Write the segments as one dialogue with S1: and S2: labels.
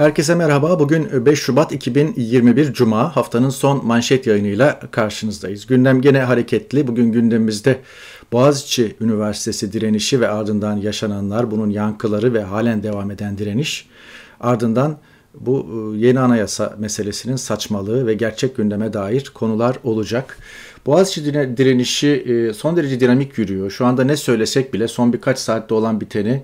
S1: Herkese merhaba. Bugün 5 Şubat 2021 Cuma haftanın son manşet yayınıyla karşınızdayız. Gündem gene hareketli. Bugün gündemimizde Boğaziçi Üniversitesi direnişi ve ardından yaşananlar, bunun yankıları ve halen devam eden direniş. Ardından bu e, yeni anayasa meselesinin saçmalığı ve gerçek gündeme dair konular olacak. Boğaziçi direnişi e, son derece dinamik yürüyor. Şu anda ne söylesek bile son birkaç saatte olan biteni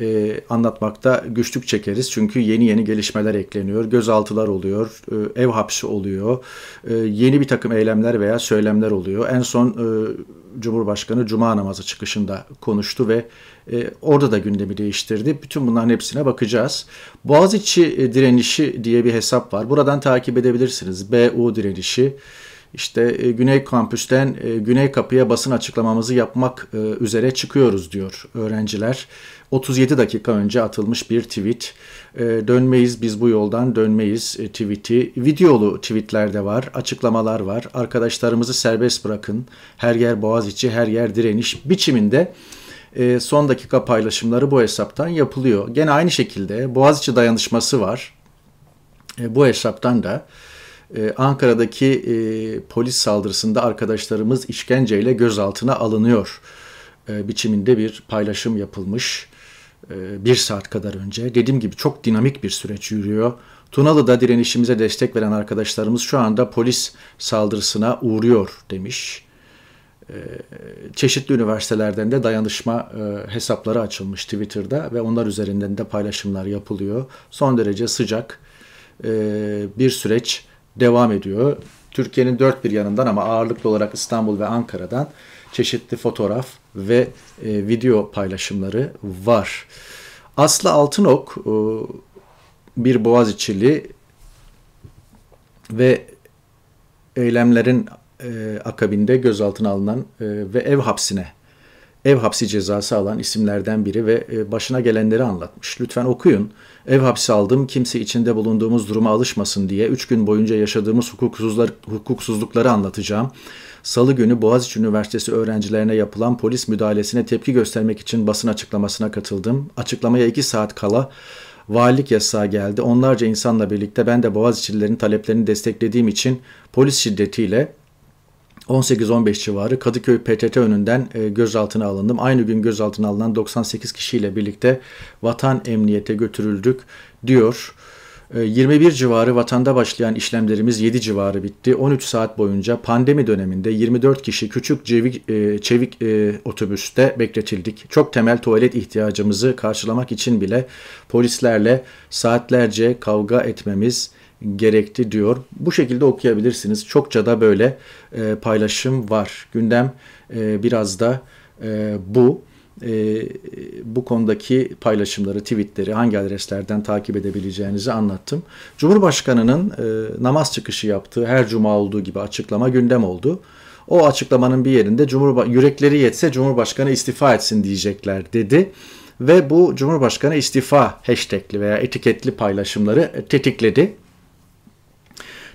S1: e, anlatmakta güçlük çekeriz. Çünkü yeni yeni gelişmeler ekleniyor, gözaltılar oluyor, e, ev hapsi oluyor, e, yeni bir takım eylemler veya söylemler oluyor. En son e, Cumhurbaşkanı Cuma namazı çıkışında konuştu ve e, orada da gündemi değiştirdi. Bütün bunların hepsine bakacağız. Boğaziçi e, direnişi diye bir hesap var. Buradan takip edebilirsiniz. BU direnişi. İşte e, Güney Kampüs'ten e, Güney Kapı'ya basın açıklamamızı yapmak e, üzere çıkıyoruz diyor öğrenciler. 37 dakika önce atılmış bir tweet. Dönmeyiz biz bu yoldan dönmeyiz tweet'i. Videolu tweetler de var, açıklamalar var. Arkadaşlarımızı serbest bırakın. Her yer Boğaziçi, her yer direniş biçiminde son dakika paylaşımları bu hesaptan yapılıyor. Gene aynı şekilde Boğaziçi dayanışması var. Bu hesaptan da Ankara'daki e, polis saldırısında arkadaşlarımız işkenceyle gözaltına alınıyor e, biçiminde bir paylaşım yapılmış e, bir saat kadar önce. Dediğim gibi çok dinamik bir süreç yürüyor. Tunalı'da direnişimize destek veren arkadaşlarımız şu anda polis saldırısına uğruyor demiş. E, çeşitli üniversitelerden de dayanışma e, hesapları açılmış Twitter'da ve onlar üzerinden de paylaşımlar yapılıyor. Son derece sıcak bir süreç devam ediyor. Türkiye'nin dört bir yanından ama ağırlıklı olarak İstanbul ve Ankara'dan çeşitli fotoğraf ve e, video paylaşımları var. Aslı Altınok e, bir Boğaziçi'li ve eylemlerin e, akabinde gözaltına alınan e, ve ev hapsine ev hapsi cezası alan isimlerden biri ve e, başına gelenleri anlatmış. Lütfen okuyun. Ev hapsi aldım, kimse içinde bulunduğumuz duruma alışmasın diye 3 gün boyunca yaşadığımız hukuksuzlar, hukuksuzlukları anlatacağım. Salı günü Boğaziçi Üniversitesi öğrencilerine yapılan polis müdahalesine tepki göstermek için basın açıklamasına katıldım. Açıklamaya 2 saat kala valilik yasağı geldi. Onlarca insanla birlikte ben de Boğaziçi'lilerin taleplerini desteklediğim için polis şiddetiyle 18-15 civarı Kadıköy PTT önünden e, gözaltına alındım. Aynı gün gözaltına alınan 98 kişiyle birlikte vatan emniyete götürüldük diyor. 21 e, civarı vatanda başlayan işlemlerimiz 7 civarı bitti. 13 saat boyunca pandemi döneminde 24 kişi küçük cevik, e, çevik e, otobüste bekletildik. Çok temel tuvalet ihtiyacımızı karşılamak için bile polislerle saatlerce kavga etmemiz gerekti diyor. Bu şekilde okuyabilirsiniz. Çokça da böyle e, paylaşım var. Gündem e, biraz da e, bu. E, bu konudaki paylaşımları, tweetleri hangi adreslerden takip edebileceğinizi anlattım. Cumhurbaşkanının e, namaz çıkışı yaptığı her cuma olduğu gibi açıklama gündem oldu. O açıklamanın bir yerinde Cumhurba yürekleri yetse Cumhurbaşkanı istifa etsin diyecekler dedi ve bu Cumhurbaşkanı istifa hashtagli veya etiketli paylaşımları tetikledi.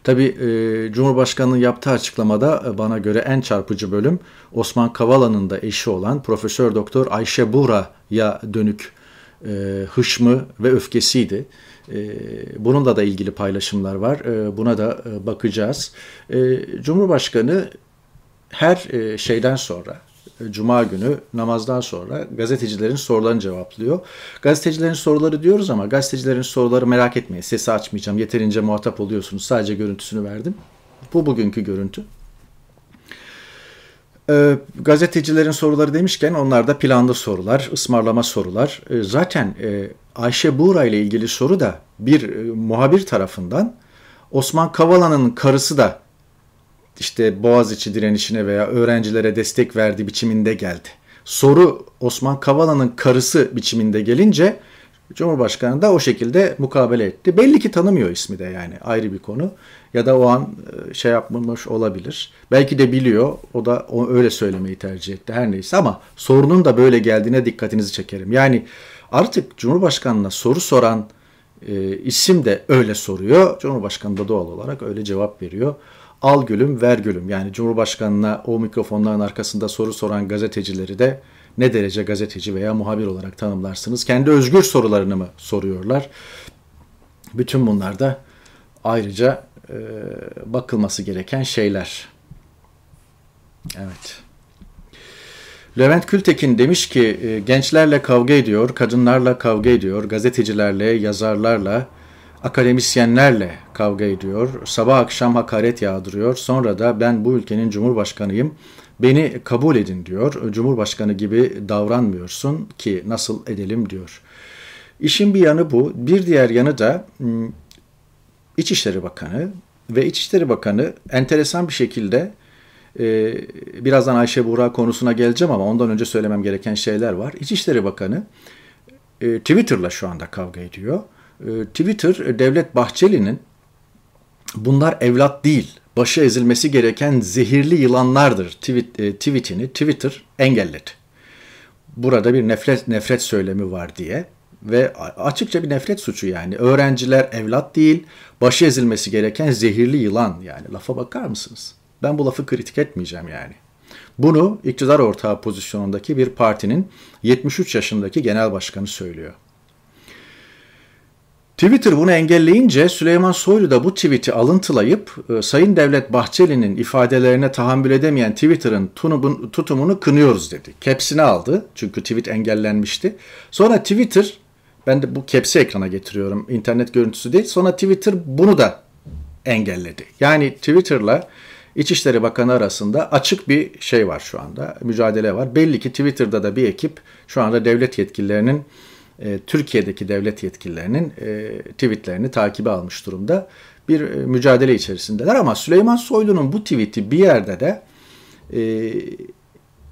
S1: Tabi e, Cumhurbaşkanı'nın yaptığı açıklamada e, bana göre en çarpıcı bölüm Osman Kavala'nın da eşi olan Profesör Doktor Ayşe Bura'ya dönük e, hışmı ve öfkesiydi. E, bununla da ilgili paylaşımlar var. E, buna da e, bakacağız. Cumhurbaşkanı her şeyden sonra Cuma günü namazdan sonra gazetecilerin sorularını cevaplıyor. Gazetecilerin soruları diyoruz ama gazetecilerin soruları merak etmeyin. Sesi açmayacağım. Yeterince muhatap oluyorsunuz. Sadece görüntüsünü verdim. Bu bugünkü görüntü. E, gazetecilerin soruları demişken onlar da planlı sorular, ısmarlama sorular. E, zaten e, Ayşe Buğra ile ilgili soru da bir e, muhabir tarafından Osman Kavala'nın karısı da işte Boğaziçi direnişine veya öğrencilere destek verdiği biçiminde geldi. Soru Osman Kavala'nın karısı biçiminde gelince Cumhurbaşkanı da o şekilde mukabele etti. Belli ki tanımıyor ismi de yani ayrı bir konu. Ya da o an e, şey yapmamış olabilir. Belki de biliyor. O da öyle söylemeyi tercih etti. Her neyse ama sorunun da böyle geldiğine dikkatinizi çekerim. Yani artık Cumhurbaşkanına soru soran e, isim de öyle soruyor. Cumhurbaşkanı da doğal olarak öyle cevap veriyor al gülüm ver gülüm. Yani Cumhurbaşkanı'na o mikrofonların arkasında soru soran gazetecileri de ne derece gazeteci veya muhabir olarak tanımlarsınız? Kendi özgür sorularını mı soruyorlar? Bütün bunlar da ayrıca e, bakılması gereken şeyler. Evet. Levent Kültekin demiş ki e, gençlerle kavga ediyor, kadınlarla kavga ediyor, gazetecilerle, yazarlarla, akademisyenlerle kavga ediyor, sabah akşam hakaret yağdırıyor, sonra da ben bu ülkenin cumhurbaşkanıyım, beni kabul edin diyor. Cumhurbaşkanı gibi davranmıyorsun ki nasıl edelim diyor. İşin bir yanı bu. Bir diğer yanı da hmm, İçişleri Bakanı ve İçişleri Bakanı enteresan bir şekilde e, birazdan Ayşe Buğra konusuna geleceğim ama ondan önce söylemem gereken şeyler var. İçişleri Bakanı e, Twitter'la şu anda kavga ediyor. E, Twitter Devlet Bahçeli'nin bunlar evlat değil, başı ezilmesi gereken zehirli yılanlardır tweet, e, tweetini Twitter engelledi. Burada bir nefret nefret söylemi var diye ve açıkça bir nefret suçu yani. Öğrenciler evlat değil, başı ezilmesi gereken zehirli yılan yani. Lafa bakar mısınız? Ben bu lafı kritik etmeyeceğim yani. Bunu iktidar ortağı pozisyonundaki bir partinin 73 yaşındaki genel başkanı söylüyor. Twitter bunu engelleyince Süleyman Soylu da bu tweet'i alıntılayıp e, Sayın Devlet Bahçeli'nin ifadelerine tahammül edemeyen Twitter'ın tutumunu kınıyoruz dedi. Kepsini aldı çünkü tweet engellenmişti. Sonra Twitter ben de bu kepsi ekrana getiriyorum internet görüntüsü değil. Sonra Twitter bunu da engelledi. Yani Twitter'la İçişleri Bakanı arasında açık bir şey var şu anda. Mücadele var. Belli ki Twitter'da da bir ekip şu anda devlet yetkililerinin e, Türkiye'deki devlet yetkililerinin e, tweetlerini takibe almış durumda. Bir e, mücadele içerisindeler ama Süleyman Soylu'nun bu tweet'i bir yerde de e,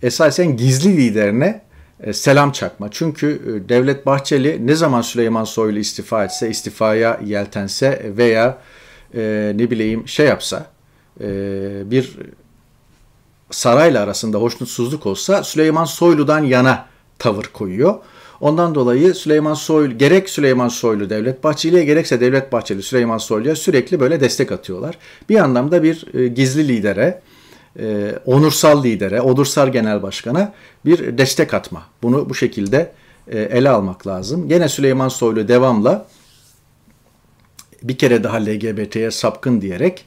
S1: esasen gizli liderine e, selam çakma. Çünkü e, Devlet Bahçeli ne zaman Süleyman Soylu istifa etse, istifaya yeltense veya e, ne bileyim şey yapsa, e, bir sarayla arasında hoşnutsuzluk olsa Süleyman Soylu'dan yana tavır koyuyor. Ondan dolayı Süleyman Soylu, gerek Süleyman Soylu Devlet Bahçeli'ye gerekse Devlet Bahçeli Süleyman Soylu'ya sürekli böyle destek atıyorlar. Bir anlamda bir e, gizli lidere, e, onursal lidere, onursal genel başkana bir destek atma. Bunu bu şekilde e, ele almak lazım. Gene Süleyman Soylu devamla bir kere daha LGBT'ye sapkın diyerek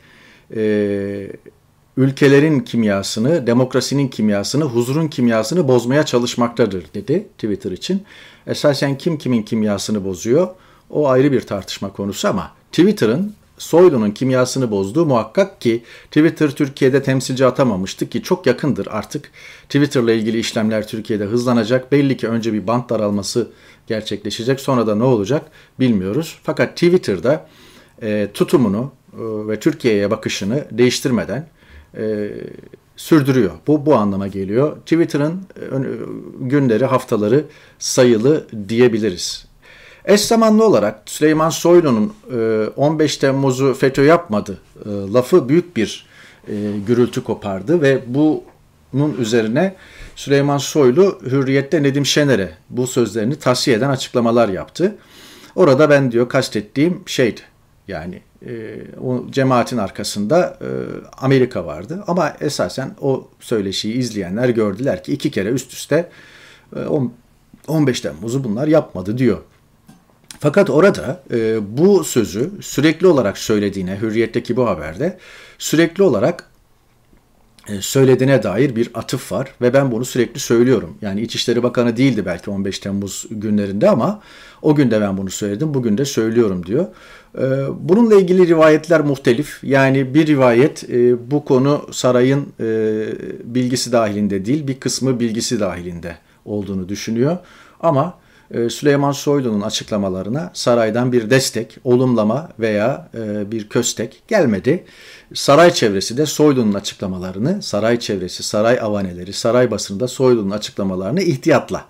S1: ülkelerin kimyasını, demokrasinin kimyasını, huzurun kimyasını bozmaya çalışmaktadır dedi Twitter için. Esasen kim kimin kimyasını bozuyor o ayrı bir tartışma konusu ama Twitter'ın Soylu'nun kimyasını bozduğu muhakkak ki Twitter Türkiye'de temsilci atamamıştı ki çok yakındır artık. Twitter'la ilgili işlemler Türkiye'de hızlanacak. Belli ki önce bir bant daralması gerçekleşecek. Sonra da ne olacak bilmiyoruz. Fakat Twitter'da e, tutumunu e, ve Türkiye'ye bakışını değiştirmeden e, sürdürüyor. Bu bu anlama geliyor. Twitter'ın e, günleri, haftaları sayılı diyebiliriz. Eş zamanlı olarak Süleyman Soylu'nun 15 e, Temmuz'u FETÖ yapmadı e, lafı büyük bir e, gürültü kopardı ve bunun üzerine Süleyman Soylu Hürriyet'te Nedim Şener'e bu sözlerini tavsiye eden açıklamalar yaptı. Orada ben diyor kastettiğim şeydi yani o cemaatin arkasında Amerika vardı ama esasen o söyleşiyi izleyenler gördüler ki iki kere üst üste 15 Temmuz'u bunlar yapmadı diyor. Fakat orada e, bu sözü sürekli olarak söylediğine, Hürriyet'teki bu haberde sürekli olarak e, söylediğine dair bir atıf var ve ben bunu sürekli söylüyorum. Yani İçişleri Bakanı değildi belki 15 Temmuz günlerinde ama o gün de ben bunu söyledim, bugün de söylüyorum diyor. E, bununla ilgili rivayetler muhtelif. Yani bir rivayet e, bu konu sarayın bilgisi dahilinde değil, bir kısmı bilgisi dahilinde olduğunu düşünüyor. Ama ee, Süleyman Soylu'nun açıklamalarına saraydan bir destek, olumlama veya e, bir köstek gelmedi. Saray çevresi de Soylu'nun açıklamalarını, saray çevresi, saray avaneleri, saray basında Soylu'nun açıklamalarını ihtiyatla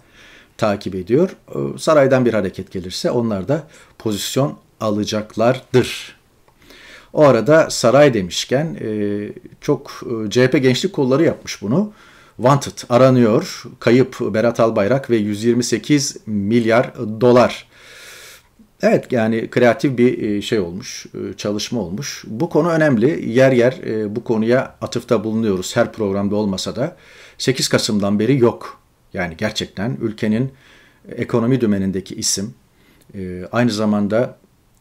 S1: takip ediyor. Ee, saraydan bir hareket gelirse onlar da pozisyon alacaklardır. O arada saray demişken e, çok e, CHP gençlik kolları yapmış bunu. Wanted aranıyor. Kayıp Berat Albayrak ve 128 milyar dolar. Evet yani kreatif bir e, şey olmuş, çalışma olmuş. Bu konu önemli. Yer yer bu konuya atıfta bulunuyoruz. Her programda olmasa da 8 Kasım'dan beri yok. Yani gerçekten ülkenin ekonomi dümenindeki isim. Aynı zamanda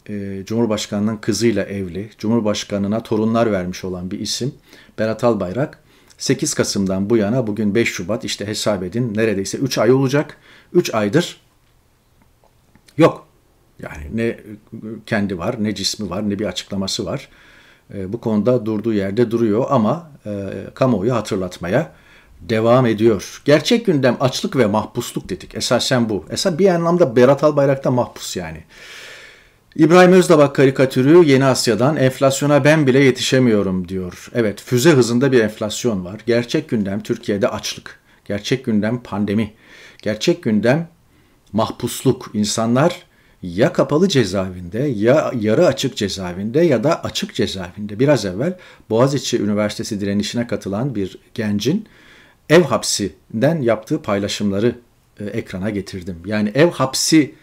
S1: e, Cumhurbaşkanının kızıyla evli, Cumhurbaşkanına torunlar vermiş olan bir isim Berat Albayrak 8 Kasım'dan bu yana bugün 5 Şubat işte hesap edin neredeyse 3 ay olacak. 3 aydır yok. Yani ne kendi var, ne cismi var, ne bir açıklaması var. E, bu konuda durduğu yerde duruyor ama e, kamuoyu hatırlatmaya devam ediyor. Gerçek gündem açlık ve mahpusluk dedik. Esasen bu. Esas bir anlamda Berat Albayrak'ta mahpus yani. İbrahim Özdabak karikatürü Yeni Asya'dan enflasyona ben bile yetişemiyorum diyor. Evet füze hızında bir enflasyon var. Gerçek gündem Türkiye'de açlık. Gerçek gündem pandemi. Gerçek gündem mahpusluk. İnsanlar ya kapalı cezaevinde ya yarı açık cezaevinde ya da açık cezaevinde. Biraz evvel Boğaziçi Üniversitesi direnişine katılan bir gencin ev hapsinden yaptığı paylaşımları e, ekrana getirdim. Yani ev hapsi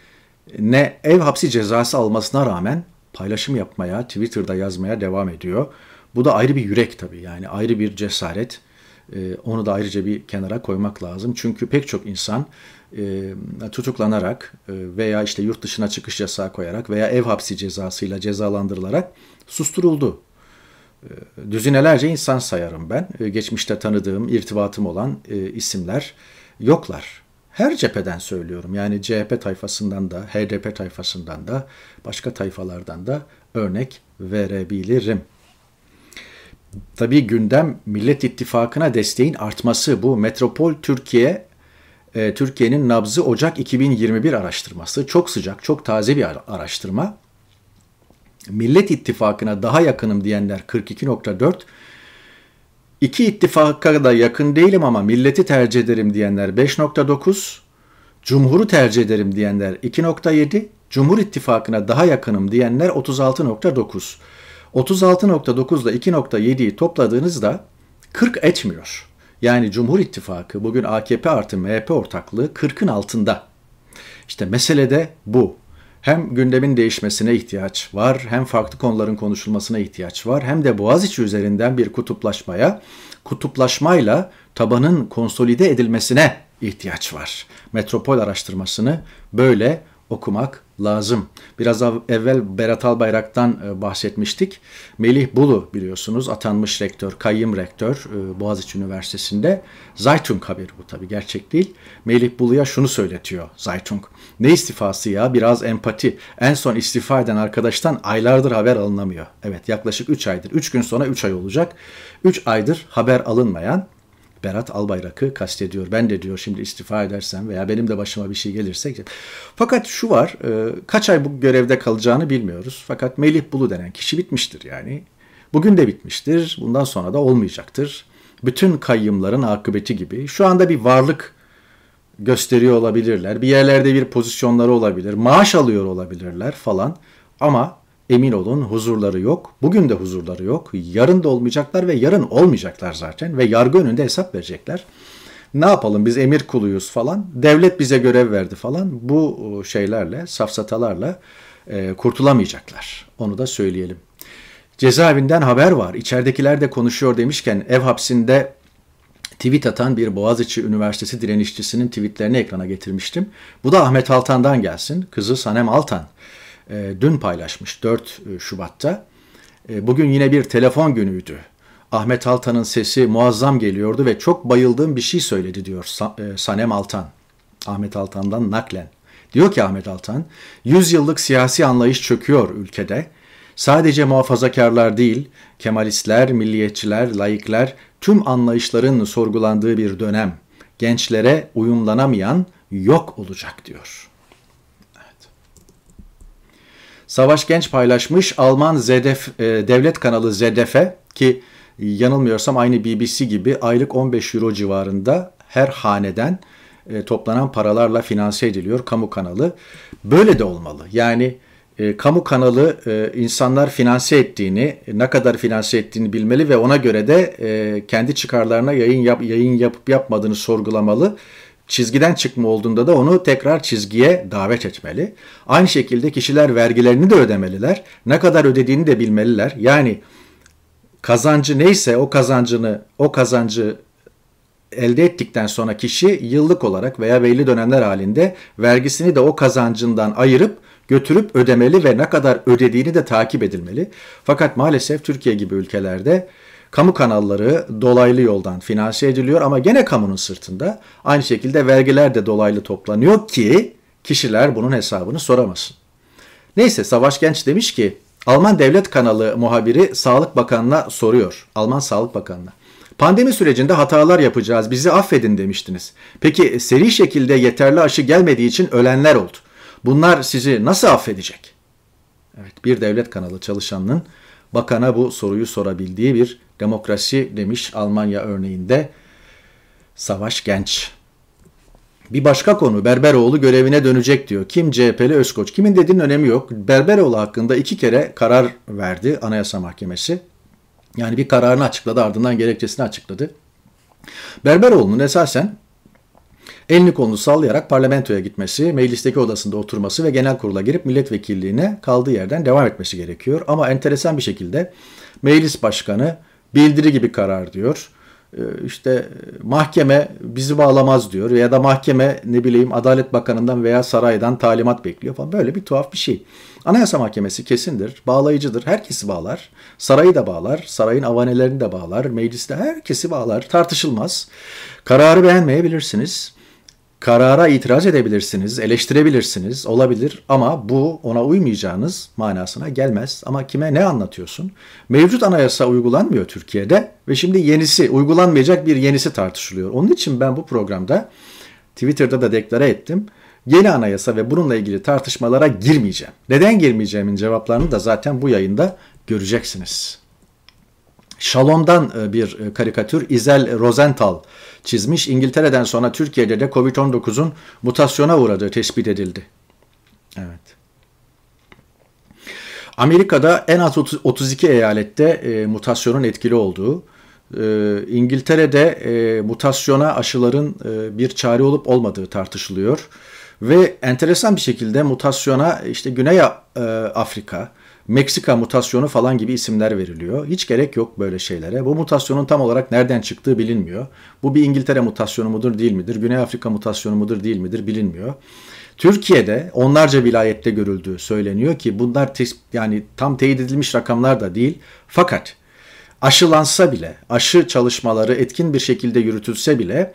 S1: ne ev hapsi cezası almasına rağmen paylaşım yapmaya, Twitter'da yazmaya devam ediyor. Bu da ayrı bir yürek tabii yani ayrı bir cesaret. E, onu da ayrıca bir kenara koymak lazım. Çünkü pek çok insan e, tutuklanarak e, veya işte yurt dışına çıkış yasağı koyarak veya ev hapsi cezasıyla cezalandırılarak susturuldu. E, düzinelerce insan sayarım ben. E, geçmişte tanıdığım, irtibatım olan e, isimler yoklar. Her cepheden söylüyorum. Yani CHP tayfasından da, HDP tayfasından da, başka tayfalardan da örnek verebilirim. Tabii gündem Millet İttifakı'na desteğin artması. Bu Metropol Türkiye, Türkiye'nin nabzı Ocak 2021 araştırması. Çok sıcak, çok taze bir araştırma. Millet İttifakı'na daha yakınım diyenler 42.4, İki ittifaka da yakın değilim ama milleti tercih ederim diyenler 5.9, Cumhur'u tercih ederim diyenler 2.7, Cumhur İttifakı'na daha yakınım diyenler 36.9. 36.9 ile 2.7'yi topladığınızda 40 etmiyor. Yani Cumhur İttifakı bugün AKP artı MHP ortaklığı 40'ın altında. İşte mesele de bu hem gündemin değişmesine ihtiyaç var, hem farklı konuların konuşulmasına ihtiyaç var, hem de Boğaziçi üzerinden bir kutuplaşmaya, kutuplaşmayla tabanın konsolide edilmesine ihtiyaç var. Metropol araştırmasını böyle okumak lazım. Biraz evvel Berat Albayrak'tan e, bahsetmiştik. Melih Bulu biliyorsunuz atanmış rektör, kayyım rektör e, Boğaziçi Üniversitesi'nde. Zaytung haberi bu tabii gerçek değil. Melih Bulu'ya şunu söyletiyor Zaytung. Ne istifası ya biraz empati. En son istifa eden arkadaştan aylardır haber alınamıyor. Evet yaklaşık 3 aydır. 3 gün sonra 3 ay olacak. 3 aydır haber alınmayan Berat Albayrak'ı kastediyor. Ben de diyor şimdi istifa edersem veya benim de başıma bir şey gelirse. Fakat şu var e, kaç ay bu görevde kalacağını bilmiyoruz. Fakat Melih Bulu denen kişi bitmiştir yani. Bugün de bitmiştir. Bundan sonra da olmayacaktır. Bütün kayyımların akıbeti gibi. Şu anda bir varlık gösteriyor olabilirler. Bir yerlerde bir pozisyonları olabilir. Maaş alıyor olabilirler falan. Ama Emin olun huzurları yok. Bugün de huzurları yok. Yarın da olmayacaklar ve yarın olmayacaklar zaten ve yargı önünde hesap verecekler. Ne yapalım biz emir kuluyuz falan. Devlet bize görev verdi falan. Bu e, şeylerle, safsatalarla e, kurtulamayacaklar. Onu da söyleyelim. Cezaevinden haber var. İçeridekiler de konuşuyor demişken ev hapsinde tweet atan bir Boğaziçi Üniversitesi direnişçisinin tweetlerini ekrana getirmiştim. Bu da Ahmet Altan'dan gelsin. Kızı Sanem Altan e, dün paylaşmış 4 e, Şubat'ta. E, bugün yine bir telefon günüydü. Ahmet Altan'ın sesi muazzam geliyordu ve çok bayıldığım bir şey söyledi diyor Sanem Altan. Ahmet Altan'dan naklen. Diyor ki Ahmet Altan, 100 yıllık siyasi anlayış çöküyor ülkede. Sadece muhafazakarlar değil, Kemalistler, milliyetçiler, laikler tüm anlayışların sorgulandığı bir dönem. Gençlere uyumlanamayan yok olacak diyor. Savaş Genç paylaşmış Alman ZDF, e, devlet kanalı ZDF ki yanılmıyorsam aynı BBC gibi aylık 15 euro civarında her haneden e, toplanan paralarla finanse ediliyor kamu kanalı. Böyle de olmalı. Yani e, kamu kanalı e, insanlar finanse ettiğini, ne kadar finanse ettiğini bilmeli ve ona göre de e, kendi çıkarlarına yayın yap, yayın yapıp yapmadığını sorgulamalı çizgiden çıkma olduğunda da onu tekrar çizgiye davet etmeli. Aynı şekilde kişiler vergilerini de ödemeliler. Ne kadar ödediğini de bilmeliler. Yani kazancı neyse o kazancını o kazancı elde ettikten sonra kişi yıllık olarak veya belli dönemler halinde vergisini de o kazancından ayırıp götürüp ödemeli ve ne kadar ödediğini de takip edilmeli. Fakat maalesef Türkiye gibi ülkelerde kamu kanalları dolaylı yoldan finanse ediliyor ama gene kamunun sırtında aynı şekilde vergiler de dolaylı toplanıyor ki kişiler bunun hesabını soramasın. Neyse Savaş Genç demiş ki Alman Devlet Kanalı muhabiri Sağlık Bakanı'na soruyor. Alman Sağlık Bakanı'na. Pandemi sürecinde hatalar yapacağız, bizi affedin demiştiniz. Peki seri şekilde yeterli aşı gelmediği için ölenler oldu. Bunlar sizi nasıl affedecek? Evet, bir devlet kanalı çalışanının bakana bu soruyu sorabildiği bir demokrasi demiş Almanya örneğinde Savaş Genç. Bir başka konu Berberoğlu görevine dönecek diyor. Kim CHP'li Özkoç? Kimin dediğinin önemi yok. Berberoğlu hakkında iki kere karar verdi Anayasa Mahkemesi. Yani bir kararını açıkladı ardından gerekçesini açıkladı. Berberoğlu'nun esasen elini kolunu sallayarak parlamentoya gitmesi, meclisteki odasında oturması ve genel kurula girip milletvekilliğine kaldığı yerden devam etmesi gerekiyor. Ama enteresan bir şekilde meclis başkanı bildiri gibi karar diyor. Ee, işte mahkeme bizi bağlamaz diyor ya da mahkeme ne bileyim Adalet Bakanı'ndan veya saraydan talimat bekliyor falan böyle bir tuhaf bir şey. Anayasa Mahkemesi kesindir, bağlayıcıdır, herkesi bağlar, sarayı da bağlar, sarayın avanelerini de bağlar, mecliste herkesi bağlar, tartışılmaz. Kararı beğenmeyebilirsiniz, karara itiraz edebilirsiniz, eleştirebilirsiniz, olabilir ama bu ona uymayacağınız manasına gelmez. Ama kime ne anlatıyorsun? Mevcut anayasa uygulanmıyor Türkiye'de ve şimdi yenisi, uygulanmayacak bir yenisi tartışılıyor. Onun için ben bu programda Twitter'da da deklare ettim. Yeni anayasa ve bununla ilgili tartışmalara girmeyeceğim. Neden girmeyeceğimin cevaplarını da zaten bu yayında göreceksiniz. Shalom'dan e, bir e, karikatür İzel Rosenthal çizmiş. İngiltere'den sonra Türkiye'de de Covid-19'un mutasyona uğradığı tespit edildi. Evet. Amerika'da en az 32 eyalette e, mutasyonun etkili olduğu, İngiltere'de mutasyona aşıların bir çare olup olmadığı tartışılıyor. Ve enteresan bir şekilde mutasyona işte Güney Afrika, Meksika mutasyonu falan gibi isimler veriliyor. Hiç gerek yok böyle şeylere. Bu mutasyonun tam olarak nereden çıktığı bilinmiyor. Bu bir İngiltere mutasyonu mudur değil midir? Güney Afrika mutasyonu mudur değil midir bilinmiyor. Türkiye'de onlarca vilayette görüldüğü söyleniyor ki bunlar yani tam teyit edilmiş rakamlar da değil. Fakat aşılansa bile, aşı çalışmaları etkin bir şekilde yürütülse bile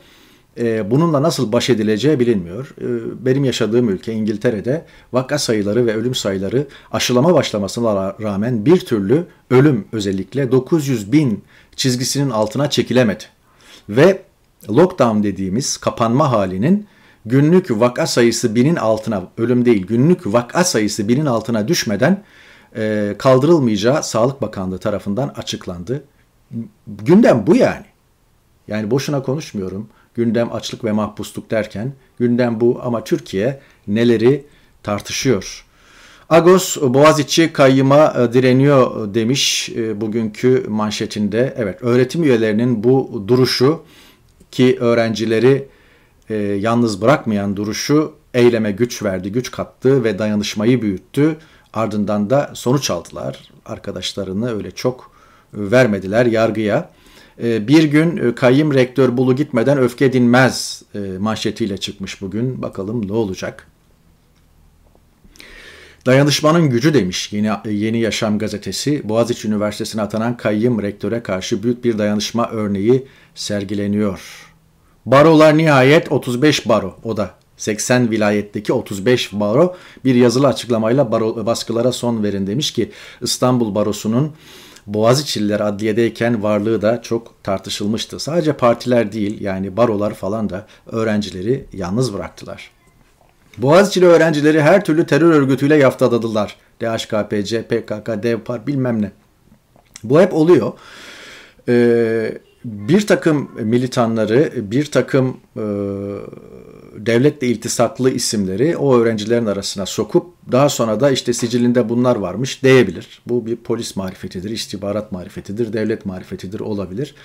S1: bununla nasıl baş edileceği bilinmiyor. E, benim yaşadığım ülke İngiltere'de vaka sayıları ve ölüm sayıları aşılama başlamasına rağmen bir türlü ölüm özellikle 900 bin çizgisinin altına çekilemedi. Ve lockdown dediğimiz kapanma halinin günlük vaka sayısı binin altına, ölüm değil günlük vaka sayısı binin altına düşmeden e, kaldırılmayacağı Sağlık Bakanlığı tarafından açıklandı. Gündem bu yani. Yani boşuna konuşmuyorum gündem açlık ve mahpusluk derken gündem bu ama Türkiye neleri tartışıyor. Agos Boğaziçi kayyıma e, direniyor demiş e, bugünkü manşetinde. Evet öğretim üyelerinin bu duruşu ki öğrencileri e, yalnız bırakmayan duruşu eyleme güç verdi, güç kattı ve dayanışmayı büyüttü. Ardından da sonuç aldılar. Arkadaşlarını öyle çok vermediler yargıya. Ee, bir gün e, kayyım rektör bulu gitmeden öfke dinmez e, manşetiyle çıkmış bugün. Bakalım ne olacak. Dayanışmanın gücü demiş yeni, yeni Yaşam gazetesi. Boğaziçi Üniversitesi'ne atanan kayyım rektöre karşı büyük bir dayanışma örneği sergileniyor. Barolar nihayet 35 baro o da 80 vilayetteki 35 baro bir yazılı açıklamayla baro, baskılara son verin demiş ki İstanbul Barosu'nun Boğaziçi'liler adliyedeyken varlığı da çok tartışılmıştı. Sadece partiler değil yani barolar falan da öğrencileri yalnız bıraktılar. Boğaziçi'li öğrencileri her türlü terör örgütüyle yaftaladılar. DHKPC, PKK, DEVPAR bilmem ne. Bu hep oluyor. Ee, bir takım militanları, bir takım e, devletle iltisaklı isimleri o öğrencilerin arasına sokup daha sonra da işte sicilinde bunlar varmış diyebilir. Bu bir polis marifetidir, istihbarat marifetidir, devlet marifetidir olabilir.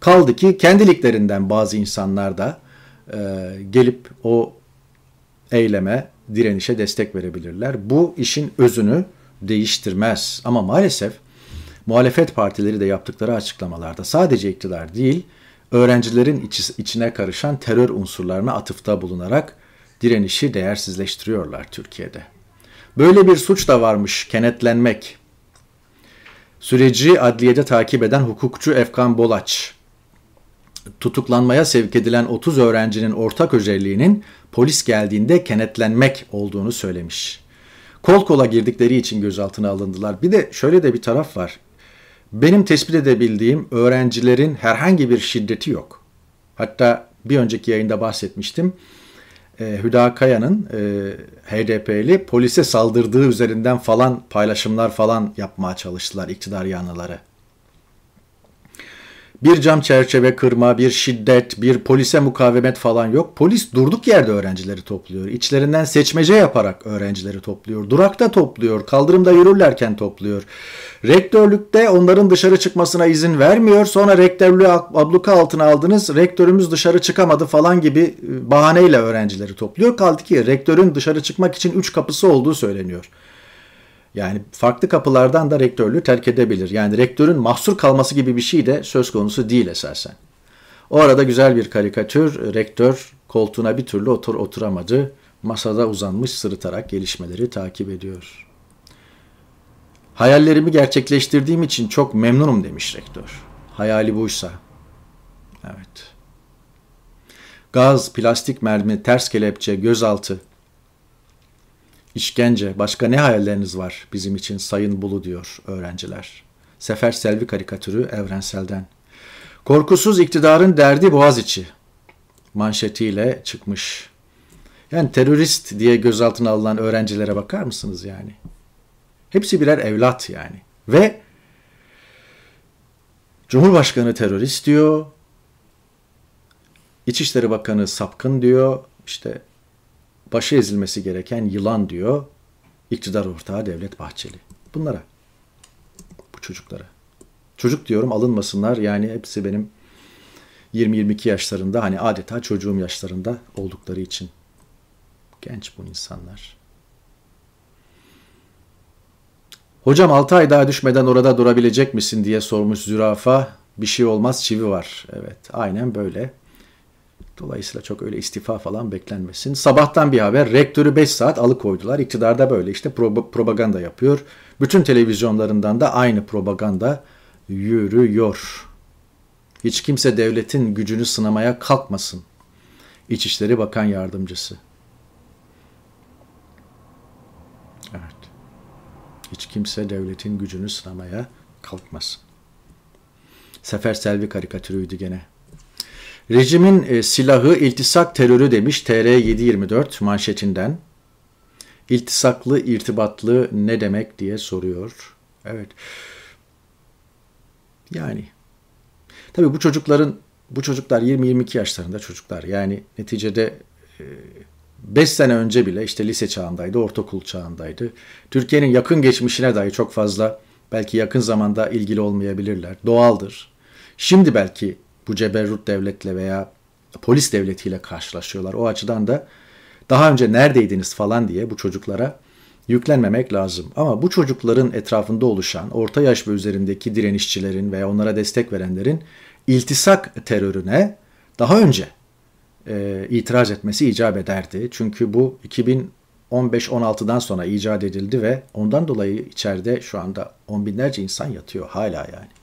S1: Kaldı ki kendiliklerinden bazı insanlar da e, gelip o eyleme, direnişe destek verebilirler. Bu işin özünü değiştirmez. Ama maalesef muhalefet partileri de yaptıkları açıklamalarda sadece iktidar değil, öğrencilerin iç, içine karışan terör unsurlarına atıfta bulunarak direnişi değersizleştiriyorlar Türkiye'de. Böyle bir suç da varmış, kenetlenmek. Süreci adliyede takip eden hukukçu Efkan Bolaç, tutuklanmaya sevk edilen 30 öğrencinin ortak özelliğinin polis geldiğinde kenetlenmek olduğunu söylemiş. Kol kola girdikleri için gözaltına alındılar. Bir de şöyle de bir taraf var. Benim tespit edebildiğim öğrencilerin herhangi bir şiddeti yok. Hatta bir önceki yayında bahsetmiştim. E, Hüda Kaya'nın e, HDP'li polise saldırdığı üzerinden falan paylaşımlar falan yapmaya çalıştılar iktidar yanlıları. Bir cam çerçeve kırma, bir şiddet, bir polise mukavemet falan yok. Polis durduk yerde öğrencileri topluyor. İçlerinden seçmece yaparak öğrencileri topluyor. Durakta topluyor, kaldırımda yürürlerken topluyor. Rektörlükte onların dışarı çıkmasına izin vermiyor. Sonra rektörlüğü abluka altına aldınız. Rektörümüz dışarı çıkamadı falan gibi e, bahaneyle öğrencileri topluyor. Kaldı ki rektörün dışarı çıkmak için üç kapısı olduğu söyleniyor. Yani farklı kapılardan da rektörlüğü terk edebilir. Yani rektörün mahsur kalması gibi bir şey de söz konusu değil esasen. O arada güzel bir karikatür. Rektör koltuğuna bir türlü otur oturamadı. Masada uzanmış sırıtarak gelişmeleri takip ediyor. Hayallerimi gerçekleştirdiğim için çok memnunum demiş rektör. Hayali buysa. Evet. Gaz, plastik mermi, ters kelepçe, gözaltı, İşkence, başka ne hayalleriniz var bizim için Sayın Bulu diyor öğrenciler. Sefer Selvi karikatürü evrenselden. Korkusuz iktidarın derdi Boğaziçi manşetiyle çıkmış. Yani terörist diye gözaltına alınan öğrencilere bakar mısınız yani? Hepsi birer evlat yani. Ve Cumhurbaşkanı terörist diyor. İçişleri Bakanı sapkın diyor. İşte başı ezilmesi gereken yılan diyor iktidar ortağı Devlet Bahçeli. Bunlara, bu çocuklara. Çocuk diyorum alınmasınlar yani hepsi benim 20-22 yaşlarında hani adeta çocuğum yaşlarında oldukları için. Genç bu insanlar. Hocam 6 ay daha düşmeden orada durabilecek misin diye sormuş zürafa. Bir şey olmaz çivi var. Evet aynen böyle. Dolayısıyla çok öyle istifa falan beklenmesin. Sabahtan bir haber. Rektörü 5 saat alıkoydular. İktidarda böyle işte propaganda yapıyor. Bütün televizyonlarından da aynı propaganda yürüyor. Hiç kimse devletin gücünü sınamaya kalkmasın. İçişleri Bakan Yardımcısı. Evet. Hiç kimse devletin gücünü sınamaya kalkmasın. Sefer Selvi karikatürüydü gene. Rejimin e, silahı iltisak terörü demiş TR724 manşetinden. İltisaklı, irtibatlı ne demek diye soruyor. Evet. Yani tabii bu çocukların bu çocuklar 20-22 yaşlarında çocuklar. Yani neticede 5 e, sene önce bile işte lise çağındaydı, ortaokul çağındaydı. Türkiye'nin yakın geçmişine dair çok fazla belki yakın zamanda ilgili olmayabilirler. Doğaldır. Şimdi belki bu ceberrut devletle veya polis devletiyle karşılaşıyorlar. O açıdan da daha önce neredeydiniz falan diye bu çocuklara yüklenmemek lazım. Ama bu çocukların etrafında oluşan orta yaş ve üzerindeki direnişçilerin veya onlara destek verenlerin iltisak terörüne daha önce e, itiraz etmesi icap ederdi. Çünkü bu 2015-16'dan sonra icat edildi ve ondan dolayı içeride şu anda on binlerce insan yatıyor hala yani.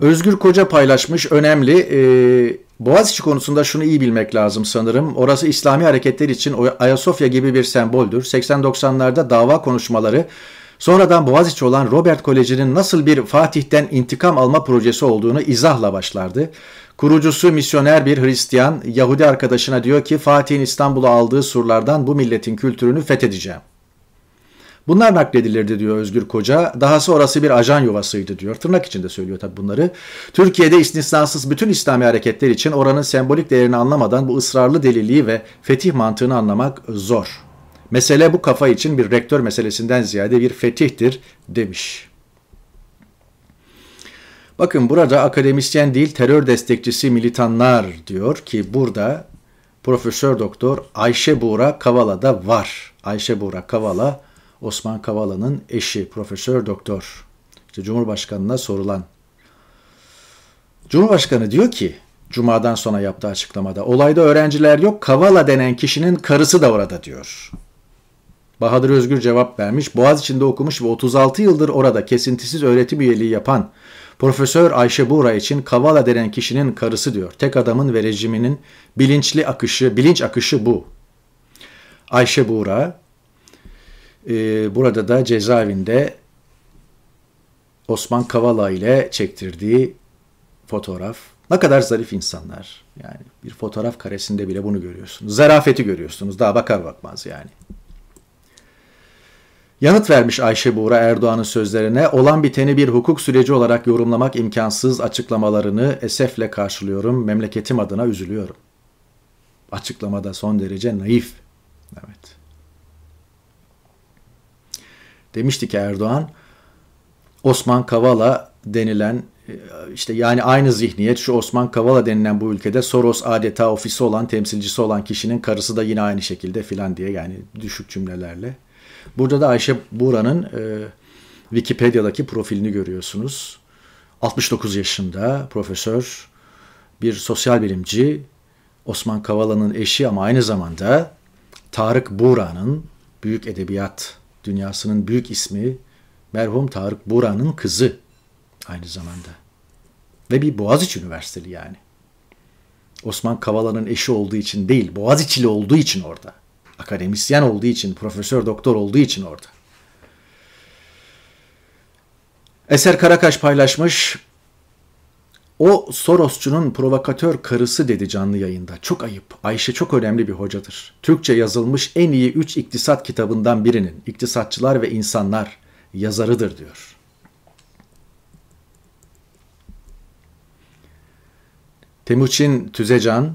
S1: Özgür Koca paylaşmış önemli. Ee, Boğaziçi konusunda şunu iyi bilmek lazım sanırım. Orası İslami hareketler için Ayasofya gibi bir semboldür. 80-90'larda dava konuşmaları sonradan Boğaziçi olan Robert Koleji'nin nasıl bir Fatih'ten intikam alma projesi olduğunu izahla başlardı. Kurucusu misyoner bir Hristiyan Yahudi arkadaşına diyor ki Fatih'in İstanbul'a aldığı surlardan bu milletin kültürünü fethedeceğim. Bunlar nakledilirdi diyor Özgür Koca. Dahası orası bir ajan yuvasıydı diyor. Tırnak içinde söylüyor tabi bunları. Türkiye'de istisnasız bütün İslami hareketler için oranın sembolik değerini anlamadan bu ısrarlı deliliği ve fetih mantığını anlamak zor. Mesele bu kafa için bir rektör meselesinden ziyade bir fetihtir demiş. Bakın burada akademisyen değil terör destekçisi militanlar diyor ki burada Profesör Doktor Ayşe Buğra Kavala da var. Ayşe Buğra Kavala Osman Kavala'nın eşi Profesör Doktor. İşte Cumhurbaşkanına sorulan. Cumhurbaşkanı diyor ki Cuma'dan sonra yaptığı açıklamada olayda öğrenciler yok Kavala denen kişinin karısı da orada diyor. Bahadır Özgür cevap vermiş. Boğaziçi'nde okumuş ve 36 yıldır orada kesintisiz öğretim üyeliği yapan Profesör Ayşe Buğra için Kavala denen kişinin karısı diyor. Tek adamın ve rejiminin bilinçli akışı, bilinç akışı bu. Ayşe Buğra e, burada da cezaevinde Osman Kavala ile çektirdiği fotoğraf. Ne kadar zarif insanlar. Yani bir fotoğraf karesinde bile bunu görüyorsunuz. Zarafeti görüyorsunuz. Daha bakar bakmaz yani. Yanıt vermiş Ayşe Buğra Erdoğan'ın sözlerine olan biteni bir hukuk süreci olarak yorumlamak imkansız açıklamalarını esefle karşılıyorum. Memleketim adına üzülüyorum. Açıklamada son derece naif. Evet. Demişti ki Erdoğan, Osman Kavala denilen işte yani aynı zihniyet şu Osman Kavala denilen bu ülkede Soros adeta ofisi olan temsilcisi olan kişinin karısı da yine aynı şekilde filan diye yani düşük cümlelerle. Burada da Ayşe Buğra'nın e, Wikipedia'daki profilini görüyorsunuz. 69 yaşında profesör, bir sosyal bilimci, Osman Kavala'nın eşi ama aynı zamanda Tarık Buğra'nın büyük edebiyat dünyasının büyük ismi merhum Tarık Buğra'nın kızı aynı zamanda. Ve bir Boğaziçi Üniversiteli yani. Osman Kavala'nın eşi olduğu için değil, Boğaziçi'li olduğu için orada. Akademisyen olduğu için, profesör doktor olduğu için orada. Eser Karakaş paylaşmış. O Sorosçunun provokatör karısı dedi canlı yayında. Çok ayıp. Ayşe çok önemli bir hocadır. Türkçe yazılmış en iyi üç iktisat kitabından birinin İktisatçılar ve İnsanlar yazarıdır diyor. Temuçin Tüzecan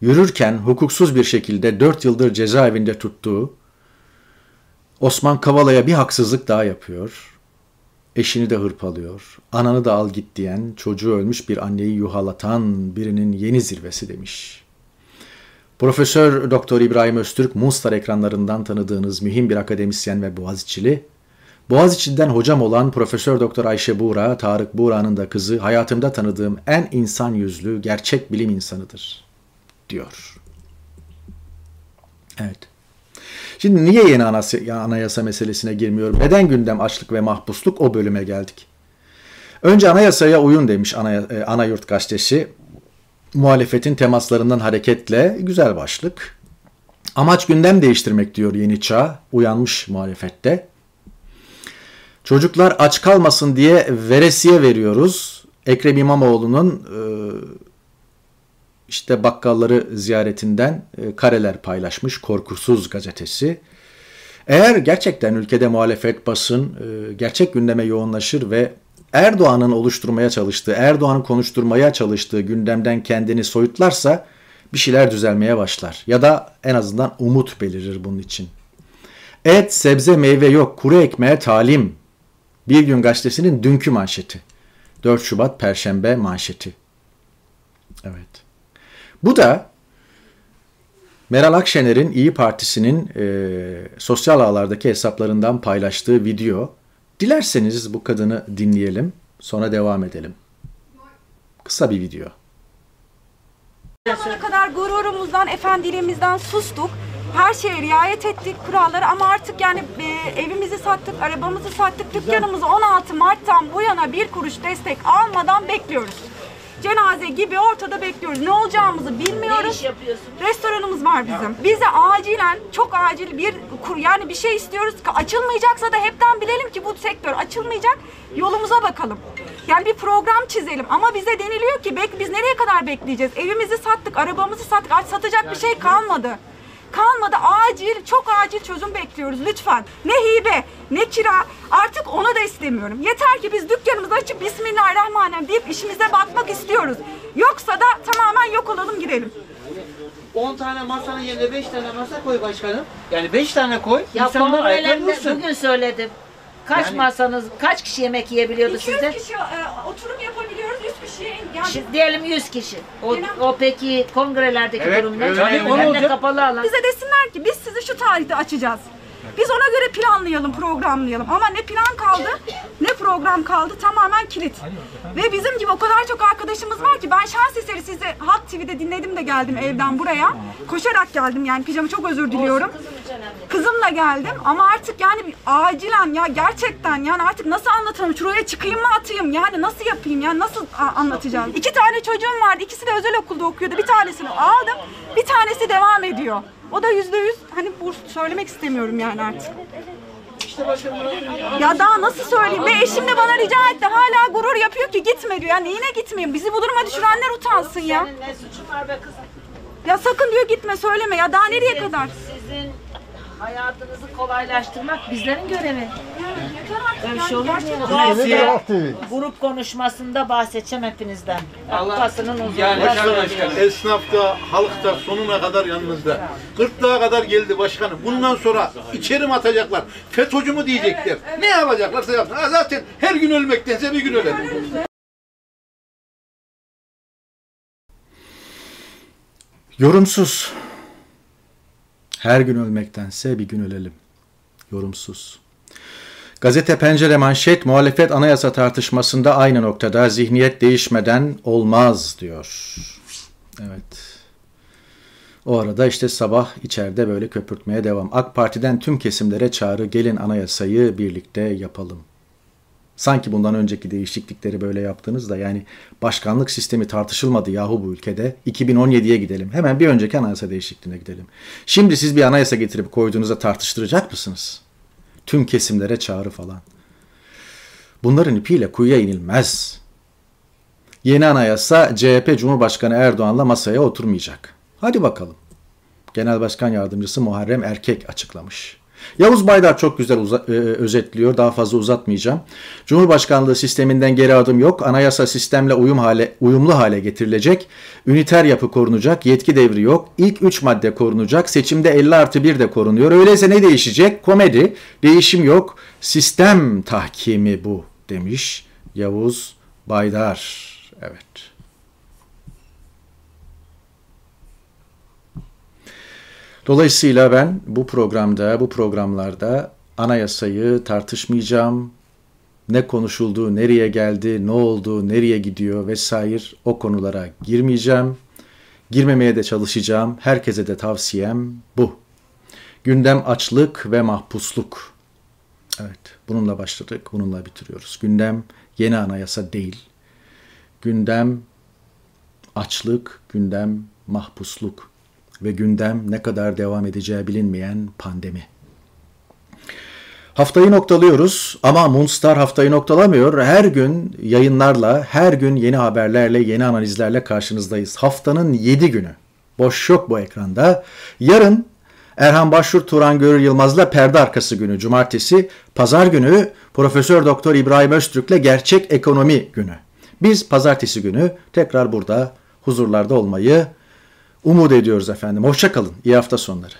S1: yürürken hukuksuz bir şekilde 4 yıldır cezaevinde tuttuğu Osman Kavala'ya bir haksızlık daha yapıyor. Eşini de hırpalıyor. Ananı da al git diyen, çocuğu ölmüş bir anneyi yuhalatan birinin yeni zirvesi demiş. Profesör Doktor İbrahim Öztürk, Munstar ekranlarından tanıdığınız mühim bir akademisyen ve Boğaziçi'li, Boğaziçi'nden hocam olan Profesör Doktor Ayşe Buğra, Tarık Buğra'nın da kızı, hayatımda tanıdığım en insan yüzlü, gerçek bilim insanıdır, diyor. Evet. Şimdi niye yeni anayasa meselesine girmiyorum? Neden gündem açlık ve mahpusluk o bölüme geldik? Önce anayasaya uyun demiş ana, e, Anayurt gazetesi. Muhalefetin temaslarından hareketle güzel başlık. Amaç gündem değiştirmek diyor Yeni Çağ. Uyanmış muhalefette. Çocuklar aç kalmasın diye veresiye veriyoruz. Ekrem İmamoğlu'nun e, işte bakkalları ziyaretinden e, kareler paylaşmış Korkusuz gazetesi. Eğer gerçekten ülkede muhalefet basın e, gerçek gündeme yoğunlaşır ve Erdoğan'ın oluşturmaya çalıştığı, Erdoğan'ın konuşturmaya çalıştığı gündemden kendini soyutlarsa bir şeyler düzelmeye başlar. Ya da en azından umut belirir bunun için. Et, sebze, meyve yok, kuru ekmeğe talim. Bir Gün Gazetesi'nin dünkü manşeti. 4 Şubat Perşembe manşeti. Evet. Bu da Meral Akşener'in İyi Partisi'nin e, sosyal ağlardaki hesaplarından paylaştığı video. Dilerseniz bu kadını dinleyelim, sonra devam edelim. Kısa bir video.
S2: zamana kadar gururumuzdan, efendiliğimizden sustuk. Her şeye riayet ettik kurallara ama artık yani e, evimizi sattık, arabamızı sattık, dükkanımızı 16 Mart'tan bu yana bir kuruş destek almadan bekliyoruz. Cenaze gibi ortada bekliyoruz. Ne olacağımızı bilmiyoruz.
S3: Ne iş yapıyorsun?
S2: Restoranımız var bizim. Bize acilen, çok acil bir kur yani bir şey istiyoruz açılmayacaksa da hepten bilelim ki bu sektör açılmayacak. Yolumuza bakalım. Yani bir program çizelim ama bize deniliyor ki bek biz nereye kadar bekleyeceğiz? Evimizi sattık, arabamızı sattık. Artık satacak bir şey kalmadı. Kalmadı. Acil, çok acil çözüm bekliyoruz lütfen. Ne hibe, ne kira. Artık onu da istemiyorum. Yeter ki biz dükkanımızı açıp Bismillahirrahmanirrahim deyip işimize bakmak istiyoruz. Yoksa da tamamen yok olalım gidelim.
S4: 10 tane masanın yerine 5 tane masa koy başkanım. Yani 5 tane koy.
S3: Ya
S4: insanlar ayakta dursun.
S3: bugün söyledim. Kaç
S4: Yani-
S3: masanız, kaç kişi yemek yiyebiliyordu
S2: 200
S3: sizde?
S2: kişi e, oturum yapabiliyoruz, 100 kişi yani
S3: Şi- diyelim 100 kişi. O,
S2: Genel-
S3: o peki kongrelerdeki
S4: Evet,
S3: durum ne?
S4: evet,
S3: Yani hem de
S4: olacak.
S3: kapalı alan.
S2: bize desinler ki biz sizi şu tarihte açacağız. Biz ona göre planlayalım, programlayalım. Ama ne plan kaldı, ne program kaldı tamamen kilit. Ve bizim gibi o kadar çok arkadaşımız var ki ben şans eseri sizi Halk TV'de dinledim de geldim evden buraya. Koşarak geldim yani pijama çok özür diliyorum. Kızımla geldim ama artık yani acilen ya gerçekten yani artık nasıl anlatırım? Şuraya çıkayım mı atayım? Yani nasıl yapayım? Yani nasıl anlatacağım? İki tane çocuğum vardı. İkisi de özel okulda okuyordu. Bir tanesini aldım. Bir tanesi devam ediyor. O da yüzde yüz hani burs söylemek istemiyorum yani artık. Ya daha nasıl söyleyeyim? Ve eşim de bana rica etti. Hala gurur yapıyor ki gitme diyor. Yani yine gitmeyeyim. Bizi bu duruma düşürenler utansın ya.
S3: Senin ne suçun var be kızım?
S2: Ya sakın diyor gitme söyleme ya. Daha nereye kadar?
S3: Sizin hayatınızı kolaylaştırmak bizlerin görevi. Öyle şey olur mu?
S4: Neyse.
S3: ya? Grup konuşmasında bahsedeceğim hepinizden.
S4: Allah-
S3: Basının huzurunda
S4: Yani
S5: Başkan
S3: söylüyorum.
S5: başkan, esnaf da, halk da sonuna kadar yanınızda. Gırtlağa kadar geldi başkanım. Bundan sonra içeri mi atacaklar? FETÖ'cü mü diyecekler? Ne yapacaklarsa yapsın. Ha, zaten her gün ölmektense bir gün ölelim.
S1: Yorumsuz. Her gün ölmektense bir gün ölelim. Yorumsuz. Gazete Pencere Manşet muhalefet anayasa tartışmasında aynı noktada zihniyet değişmeden olmaz diyor. Evet. O arada işte sabah içeride böyle köpürtmeye devam. AK Parti'den tüm kesimlere çağrı gelin anayasayı birlikte yapalım. Sanki bundan önceki değişiklikleri böyle yaptınız da yani başkanlık sistemi tartışılmadı yahu bu ülkede. 2017'ye gidelim. Hemen bir önceki anayasa değişikliğine gidelim. Şimdi siz bir anayasa getirip koyduğunuzda tartıştıracak mısınız? Tüm kesimlere çağrı falan. Bunların ipiyle kuyuya inilmez. Yeni anayasa CHP Cumhurbaşkanı Erdoğan'la masaya oturmayacak. Hadi bakalım. Genel Başkan Yardımcısı Muharrem Erkek açıklamış. Yavuz Baydar çok güzel uza- e, özetliyor. Daha fazla uzatmayacağım. Cumhurbaşkanlığı sisteminden geri adım yok. Anayasa sistemle uyum hale, uyumlu hale getirilecek. Üniter yapı korunacak. Yetki devri yok. İlk 3 madde korunacak. Seçimde 50 artı 1 de korunuyor. Öyleyse ne değişecek? Komedi. Değişim yok. Sistem tahkimi bu demiş Yavuz Baydar. Evet. Dolayısıyla ben bu programda, bu programlarda anayasayı tartışmayacağım. Ne konuşuldu, nereye geldi, ne oldu, nereye gidiyor vesaire o konulara girmeyeceğim. Girmemeye de çalışacağım. Herkese de tavsiyem bu. Gündem açlık ve mahpusluk. Evet, bununla başladık, bununla bitiriyoruz. Gündem yeni anayasa değil. Gündem açlık, gündem mahpusluk ve gündem ne kadar devam edeceği bilinmeyen pandemi. Haftayı noktalıyoruz ama Moonstar haftayı noktalamıyor. Her gün yayınlarla, her gün yeni haberlerle, yeni analizlerle karşınızdayız. Haftanın 7 günü. Boş yok bu ekranda. Yarın Erhan Başvur Turan Görür Yılmaz'la perde arkası günü cumartesi, pazar günü Profesör Doktor İbrahim Öztürk'le gerçek ekonomi günü. Biz pazartesi günü tekrar burada huzurlarda olmayı umut ediyoruz efendim. Hoşça kalın. İyi hafta sonları.